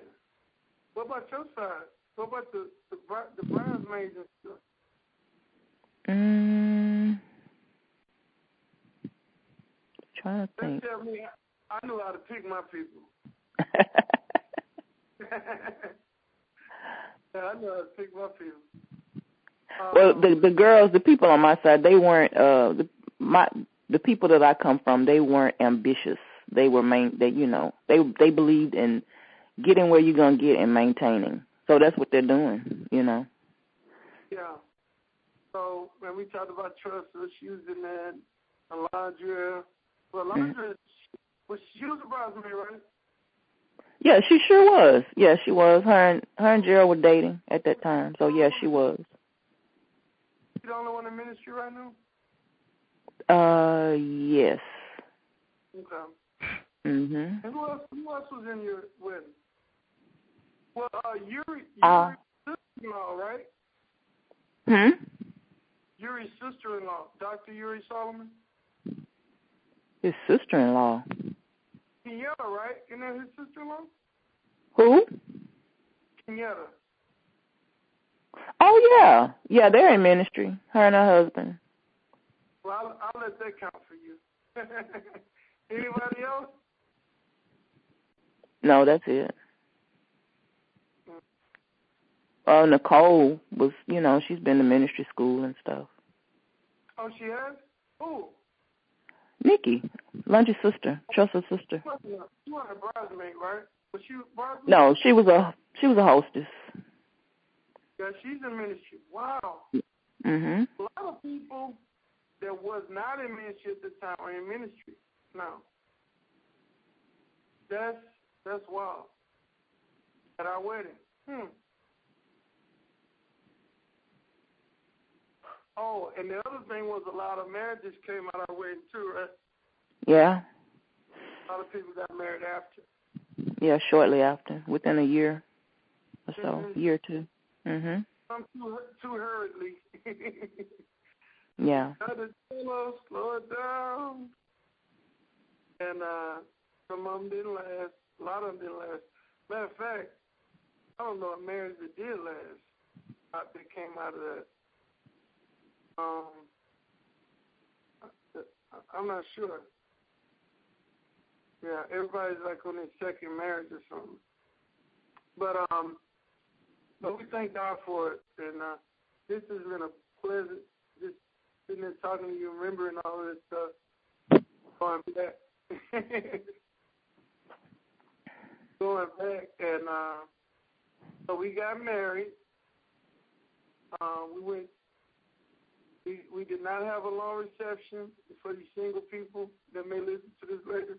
what about your side? What about the the, the bridesmaids and stuff? Mm. Trying to They think. tell me I, knew how to pick my people. *laughs* *laughs* yeah, I know how to pick my people. Um, well, the the girls, the people on my side, they weren't uh the my the people that I come from, they weren't ambitious. They were main they you know, they they believed in getting where you're going to get and maintaining. So that's what they're doing, you know. yeah, So when we talked about trust, was in that Alondra. Well, Alondra, mm-hmm. was she was a bridesmaid, right? Yeah, she sure was. Yeah, she was. Her and her and Gerald were dating at that time. So yeah, she was. You the only one in ministry right now? Uh, yes. Okay. Mhm. And who else? Who else was in your wedding? Well, uh, Yuri, Yuri uh, sister-in-law, right? Hmm. Yuri's sister-in-law, Dr. Yuri Solomon. His sister-in-law. Kenyatta, right? Isn't that his sister-in-law? Who? Kenyatta. Oh yeah, yeah, they're in ministry. Her and her husband. Well, I'll, I'll let that count for you. *laughs* Anybody else? No, that's it. Uh, Nicole was, you know, she's been to ministry school and stuff. Oh, she has? Who? Nikki, Lunch's sister, Trust's sister. She was a bridesmaid, right? Was she bridesmaid? No, she was a she was a hostess. Yeah, she's in ministry. Wow. Mhm. A lot of people that was not in ministry at the time are in ministry now. That's that's wild. At our wedding. Hmm. Oh, and the other thing was a lot of marriages came out our wedding too, right? Yeah. A lot of people got married after. Yeah, shortly after, within a year or so, mm-hmm. year or two. Mhm. Some too too hurriedly. *laughs* yeah. Had slow, slow it down. And uh, some of them didn't last. A lot of them didn't last. Matter of fact, I don't know a marriage that did last. That came out of that. Um, I'm not sure. Yeah, everybody's like on their second marriage or something. But um, but we thank God for it, and uh, this has been a pleasant sitting there talking to you, remembering all of this stuff. Going back, *laughs* going back, and uh, so we got married. Uh, we went we, we did not have a long reception for these single people that may listen to this later.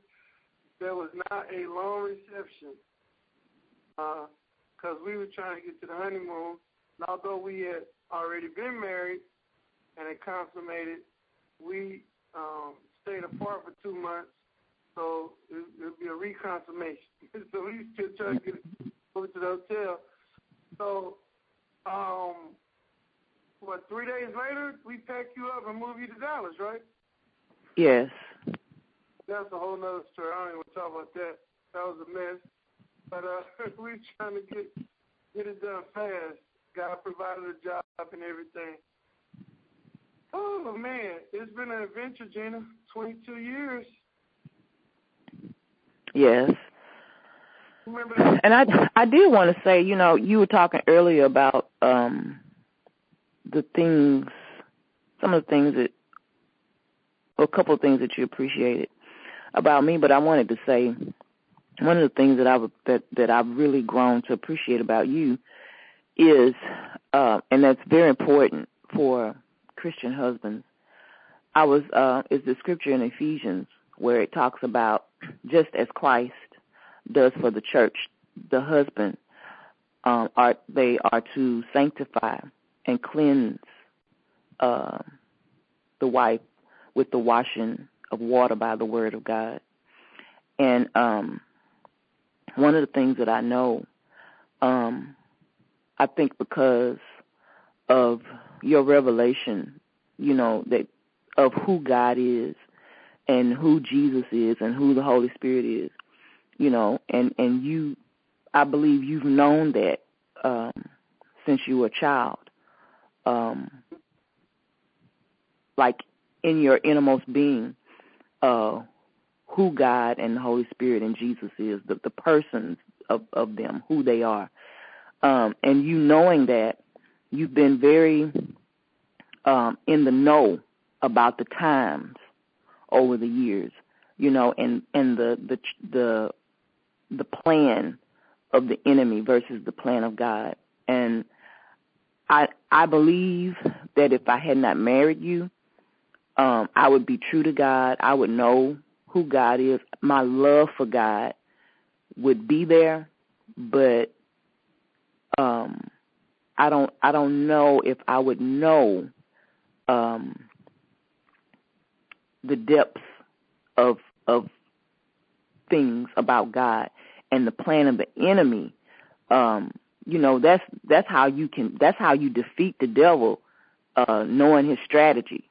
There was not a long reception because uh, we were trying to get to the honeymoon. And although we had already been married and it consummated, we um, stayed apart for two months. So it would be a reconsummation. *laughs* so we still trying to get over to the hotel. So um, what, three days later, we pack you up and move you to Dallas, right? Yes. That's a whole nother story. I don't even want to talk about that. That was a mess. But uh, *laughs* we trying to get get it done fast. God provided a job and everything. Oh man, it's been an adventure, Gina. Twenty-two years. Yes. And I I did want to say, you know, you were talking earlier about um the things, some of the things that, a couple of things that you appreciated about me, but I wanted to say one of the things that I've that that I've really grown to appreciate about you is, uh, and that's very important for Christian husbands. I was uh, is the scripture in Ephesians where it talks about just as Christ does for the church, the husband um, are they are to sanctify and cleanse uh, the wife with the washing of water by the word of God. And um, one of the things that I know, um, I think because of your revelation, you know, that of who God is and who Jesus is and who the Holy Spirit is, you know, and and you, I believe you've known that um, since you were a child, um, like in your innermost being, uh, who God and the Holy Spirit and Jesus is, the, the persons of, of them, who they are. Um, and you knowing that, you've been very um, in the know about the times over the years, you know, and, and the, the, the, the plan of the enemy versus the plan of God. And I I believe that if I had not married you, um, I would be true to God. I would know who God is. My love for God would be there, but um I don't I don't know if I would know um the depths of of things about God and the plan of the enemy. Um, you know, that's that's how you can that's how you defeat the devil, uh, knowing his strategy.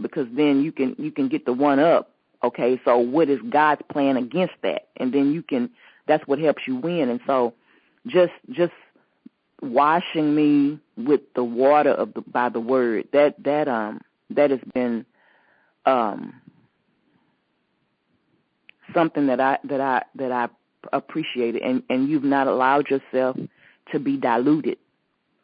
Because then you can you can get the one up. Okay, so what is God's plan against that? And then you can that's what helps you win. And so just just washing me with the water of the by the word, that that um that has been um something that I that I that I appreciated and and you've not allowed yourself to be diluted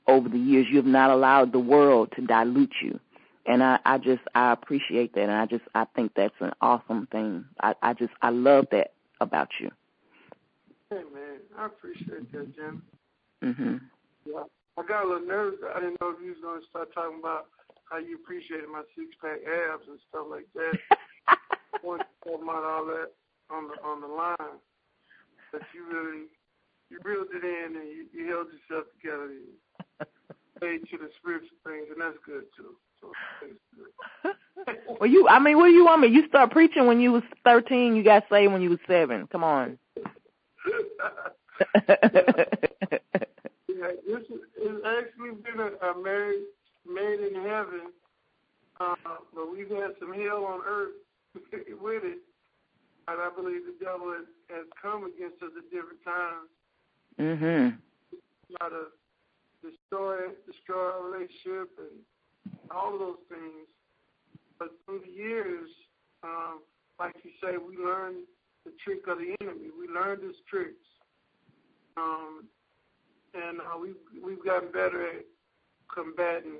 over the years. You've not allowed the world to dilute you. And I, I just I appreciate that and I just I think that's an awesome thing. I, I just I love that about you. Hey man, I appreciate that, Jen. Mhm. Yeah. I got a little nervous. I didn't know if you was gonna start talking about how you appreciated my six pack abs and stuff like that. *laughs* Want to talk about all that on the on the line. But you really you reeled it in and you, you held yourself together. You paid to the spiritual things, and that's good too. So good. *laughs* well, you, I mean, what do you want me? You start preaching when you was thirteen. You got saved when you was seven. Come on. *laughs* this is, actually been a, a married, made in heaven, uh, but we've had some hell on earth *laughs* with it. And I believe the devil has, has come against us at different times. Mhm. Try to destroy destroy our relationship and all of those things. But through the years, um, like you say, we learned the trick of the enemy. We learned his tricks. Um, and uh, we've we've gotten better at combating,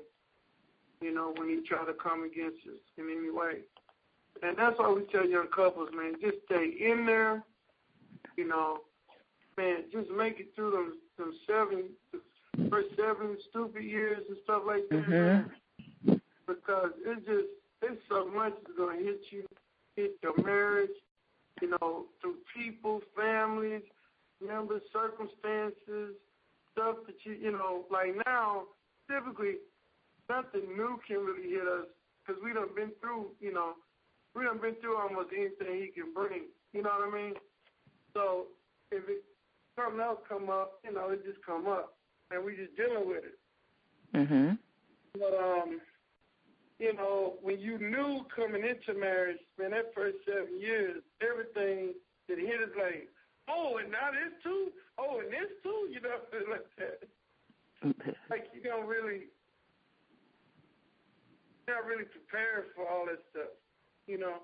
you know, when he try to come against us in any way. And that's why we tell young couples, man, just stay in there, you know, man, just make it through them them seven first seven stupid years and stuff like that. Mhm. Because it's just it's so much that's gonna hit you, hit your marriage, you know, through people, families, members, circumstances, stuff that you, you know, like now, typically, nothing new can really hit us because we done been through, you know, we done been through almost anything he can bring. You know what I mean? So if it something else come up, you know, it just come up, and we just dealing with it. Mhm. But um, you know, when you knew coming into marriage, man, that first seven years, everything that hit us like, oh, and now this too, oh, and this too, you know, *laughs* like that. Like you don't really, you're not really prepared for all that stuff, you know.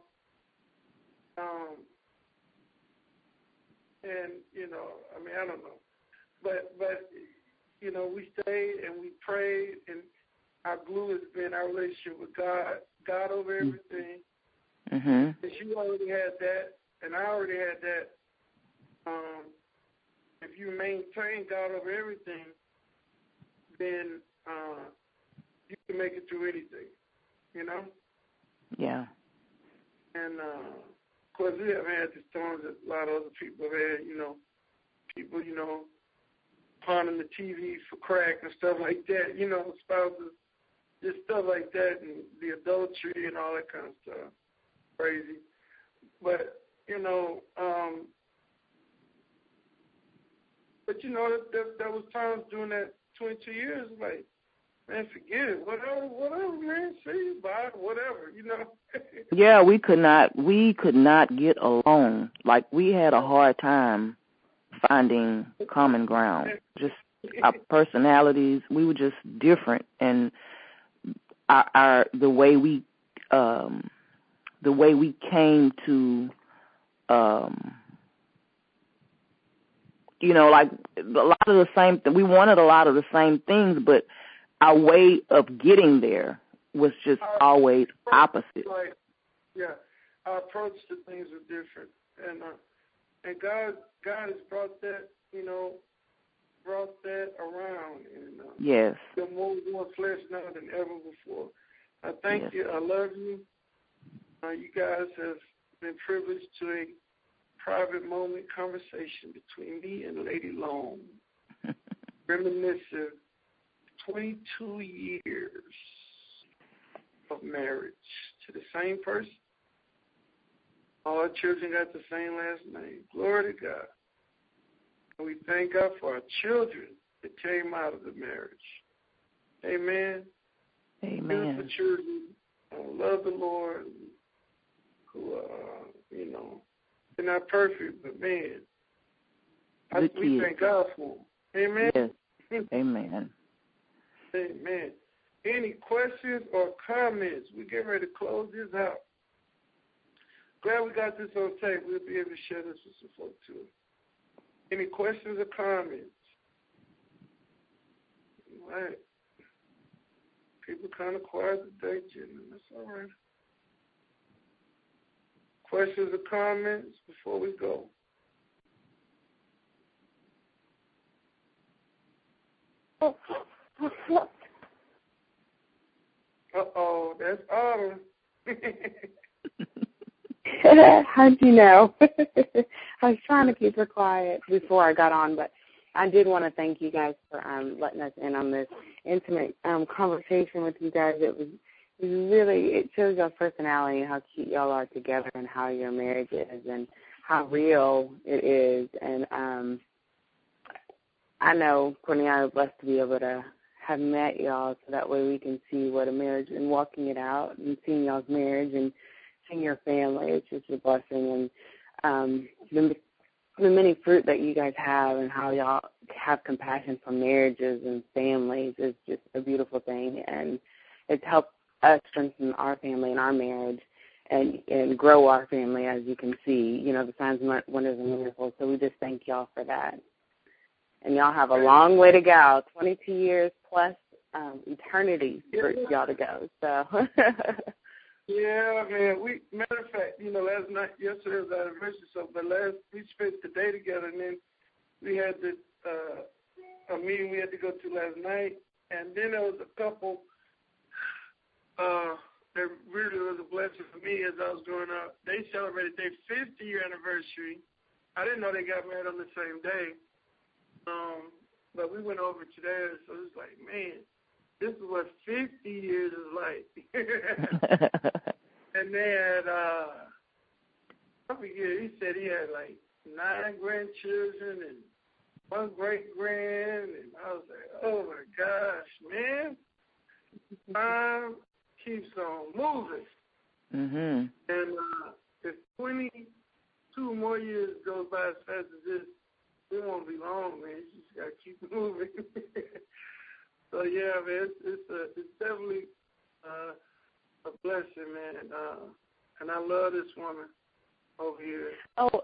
Um, and you know, I mean, I don't know, but but you know, we stayed and we prayed, and our glue has been our relationship with God, God over everything. Mm-hmm. Because you already had that, and I already had that. Um, if you maintain God over everything, then uh, you can make it through anything, you know. Yeah. And uh, of course, we have had the storms that a lot of other people have had. You know, people, you know, pawning the TV for crack and stuff like that. You know, spouses, just stuff like that, and the adultery and all that kind of stuff. Crazy, but you know, um, but you know, that, that, that was times during that 22 years, like, man, forget it, whatever, whatever, man, see, bye, whatever, you know. *laughs* Yeah, we could not we could not get along. Like we had a hard time finding common ground. Just our *laughs* personalities, we were just different and our, our the way we um the way we came to um you know like a lot of the same we wanted a lot of the same things but our way of getting there was just always opposite like, yeah, our approach to things are different, and uh, and God God has brought that you know brought that around, and uh, yes, you're more more flesh now than ever before. I thank yes. you. I love you. Uh, you guys have been privileged to a private moment conversation between me and Lady Long, *laughs* reminiscent 22 years of marriage to the same person. All our children got the same last name. Glory to God. And we thank God for our children that came out of the marriage. Amen. Amen. Beautiful children who love the Lord, who, uh, you know, they're not perfect, but man, I, we thank God for them. Amen. Yes. Amen. *laughs* Amen. Any questions or comments? We get ready to close this out. Glad we got this on tape. We'll be able to share this with some folks too. Any questions or comments? All right. People kind of quiet today, Jim. That's all right. Questions or comments before we go? Uh-oh, that's Autumn. *laughs* How'd you know? *laughs* I was trying to keep her quiet before I got on, but I did want to thank you guys for um, letting us in on this intimate um, conversation with you guys. It was really it shows your personality how cute y'all are together and how your marriage is and how real it is. And um, I know Courtney I are blessed to be able to have met y'all so that way we can see what a marriage and walking it out and seeing y'all's marriage and seeing your family. It's just a blessing and um the the many fruit that you guys have and how y'all have compassion for marriages and families is just a beautiful thing and it's helped us strengthen our family and our marriage and and grow our family as you can see. You know, the signs wonders and miracles. So we just thank y'all for that and y'all have a long way to go 22 years plus um eternity for y'all to go so *laughs* yeah man we matter of fact you know last night yesterday was our anniversary so but last we spent the day together and then we had the uh a meeting we had to go to last night and then there was a couple uh that really was a blessing for me as I was growing up. They celebrated their 50 year anniversary. I didn't know they got married on the same day. Um, but we went over to theirs, so it's like, man, this is what 50 years is like. *laughs* and they had, uh, I forget, he said he had like nine grandchildren and one great grand, and I was like, oh my gosh, man, time *laughs* keeps on moving. Mm-hmm. And uh, if 22 more years goes by as fast as this, it won't be long, man. You just gotta keep *laughs* moving. *laughs* so yeah, man, it's it's, a, it's definitely uh, a blessing, man. Uh, and I love this woman over here. Oh,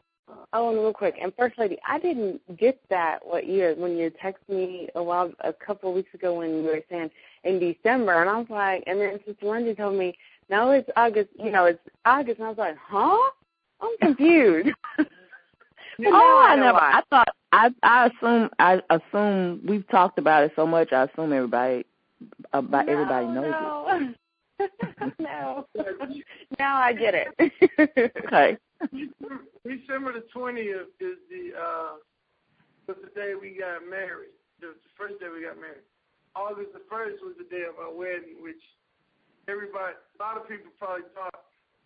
oh, and real quick, and first lady, I didn't get that what year when you texted me a while, a couple of weeks ago when you were saying in December, and I was like, and then Sister Lindsay told me, no, it's August. You know, it's August, and I was like, huh? I'm confused. *laughs* oh, I never. I thought I I assume I assume we've talked about it so much. I assume everybody about no, everybody knows no. it. *laughs* no. now I get it. *laughs* okay. December the twentieth is the uh was the day we got married. The first day we got married. August the first was the day of our wedding, which everybody a lot of people probably thought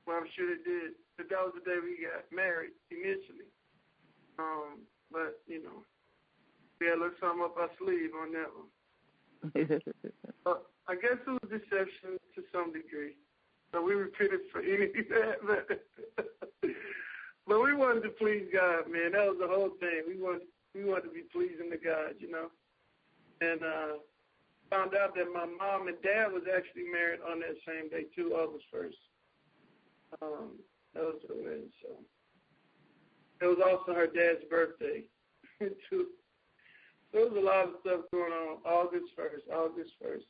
well I'm sure they did, that that was the day we got married initially. Um, but you know, we had a little something up our sleeve on that one. *laughs* uh, I guess it was deception to some degree. So we repented for any of that. But, *laughs* but we wanted to please God, man. That was the whole thing. We wanted we wanted to be pleasing to God, you know. And uh found out that my mom and dad was actually married on that same day too, August first. Um, that was wedding, so it was also her dad's birthday, *laughs* too. So there was a lot of stuff going on. August 1st, August 1st.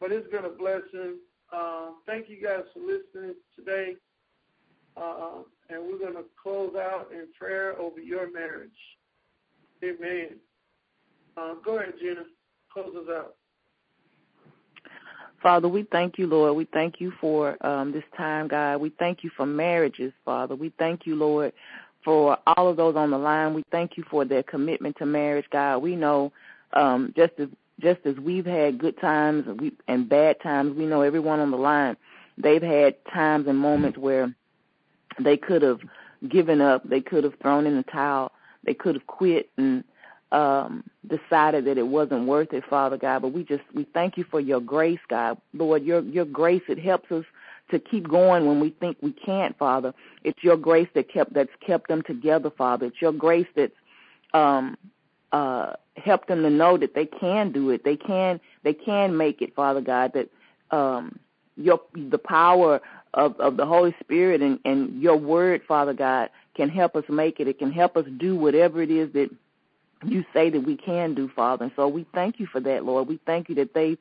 But it's been a blessing. Um, thank you guys for listening today. Uh, and we're going to close out in prayer over your marriage. Amen. Uh, go ahead, Gina. Close us out. Father, we thank you, Lord. We thank you for um, this time, God. We thank you for marriages, Father. We thank you, Lord, for all of those on the line. We thank you for their commitment to marriage, God. We know um, just as just as we've had good times and, we, and bad times, we know everyone on the line. They've had times and moments where they could have given up, they could have thrown in the towel, they could have quit and um, decided that it wasn't worth it, Father God. But we just we thank you for your grace, God, Lord. Your your grace it helps us to keep going when we think we can't, Father. It's your grace that kept that's kept them together, Father. It's your grace that's um, uh, helped them to know that they can do it. They can they can make it, Father God. That um, your the power of, of the Holy Spirit and, and your word, Father God, can help us make it. It can help us do whatever it is that you say that we can do, Father. And so we thank you for that, Lord. We thank you that they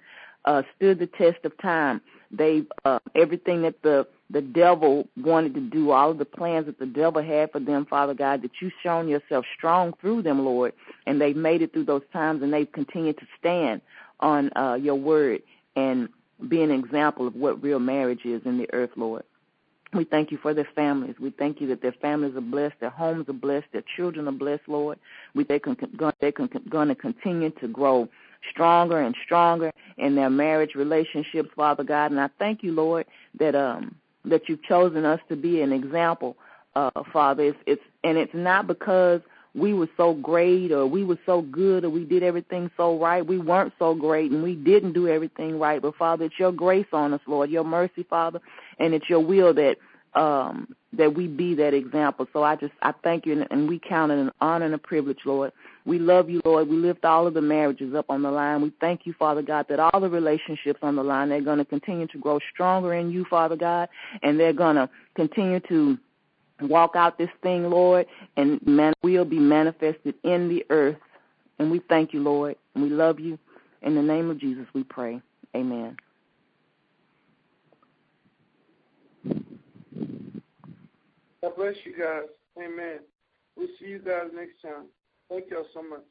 uh, stood the test of time. They uh, everything that the the devil wanted to do, all of the plans that the devil had for them, Father God, that you've shown yourself strong through them, Lord, and they've made it through those times, and they've continued to stand on uh, your word and be an example of what real marriage is in the earth, Lord. We thank you for their families. We thank you that their families are blessed, their homes are blessed, their children are blessed, Lord. We they can they can going to continue to grow stronger and stronger in their marriage relationships, Father God. And I thank you, Lord, that um that you've chosen us to be an example, uh, Father. It's, it's and it's not because we were so great or we were so good or we did everything so right. We weren't so great and we didn't do everything right. But Father, it's your grace on us, Lord, your mercy, Father, and it's your will that um that we be that example. So I just I thank you and, and we count it an honor and a privilege, Lord. We love you, Lord. We lift all of the marriages up on the line. We thank you, Father God, that all the relationships on the line, they're going to continue to grow stronger in you, Father God, and they're going to continue to walk out this thing, Lord, and man will be manifested in the earth. And we thank you, Lord, and we love you. In the name of Jesus, we pray. Amen. God bless you guys. Amen. We'll see you guys next time. Thank y'all so much.